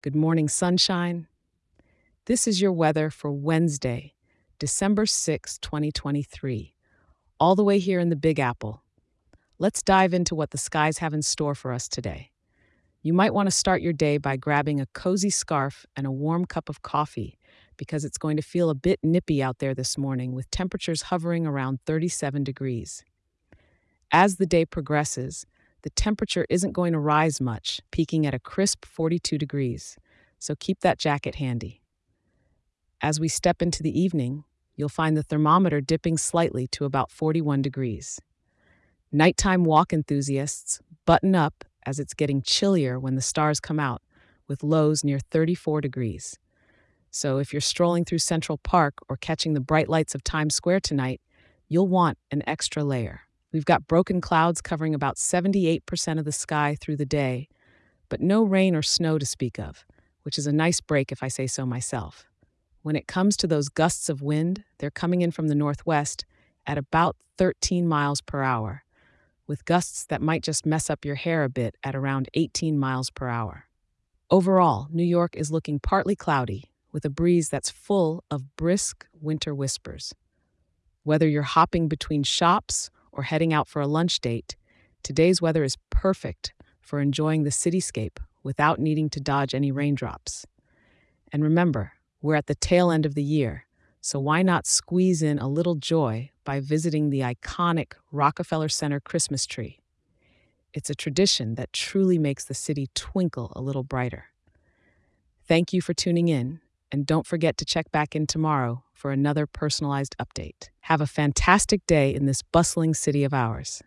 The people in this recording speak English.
Good morning, sunshine. This is your weather for Wednesday, December 6, 2023, all the way here in the Big Apple. Let's dive into what the skies have in store for us today. You might want to start your day by grabbing a cozy scarf and a warm cup of coffee because it's going to feel a bit nippy out there this morning with temperatures hovering around 37 degrees. As the day progresses, the temperature isn't going to rise much, peaking at a crisp 42 degrees, so keep that jacket handy. As we step into the evening, you'll find the thermometer dipping slightly to about 41 degrees. Nighttime walk enthusiasts button up as it's getting chillier when the stars come out, with lows near 34 degrees. So if you're strolling through Central Park or catching the bright lights of Times Square tonight, you'll want an extra layer. We've got broken clouds covering about 78% of the sky through the day, but no rain or snow to speak of, which is a nice break if I say so myself. When it comes to those gusts of wind, they're coming in from the northwest at about 13 miles per hour, with gusts that might just mess up your hair a bit at around 18 miles per hour. Overall, New York is looking partly cloudy, with a breeze that's full of brisk winter whispers. Whether you're hopping between shops or heading out for a lunch date, today's weather is perfect for enjoying the cityscape without needing to dodge any raindrops. And remember, we're at the tail end of the year, so why not squeeze in a little joy by visiting the iconic Rockefeller Center Christmas tree? It's a tradition that truly makes the city twinkle a little brighter. Thank you for tuning in, and don't forget to check back in tomorrow for another personalized update. Have a fantastic day in this bustling city of ours.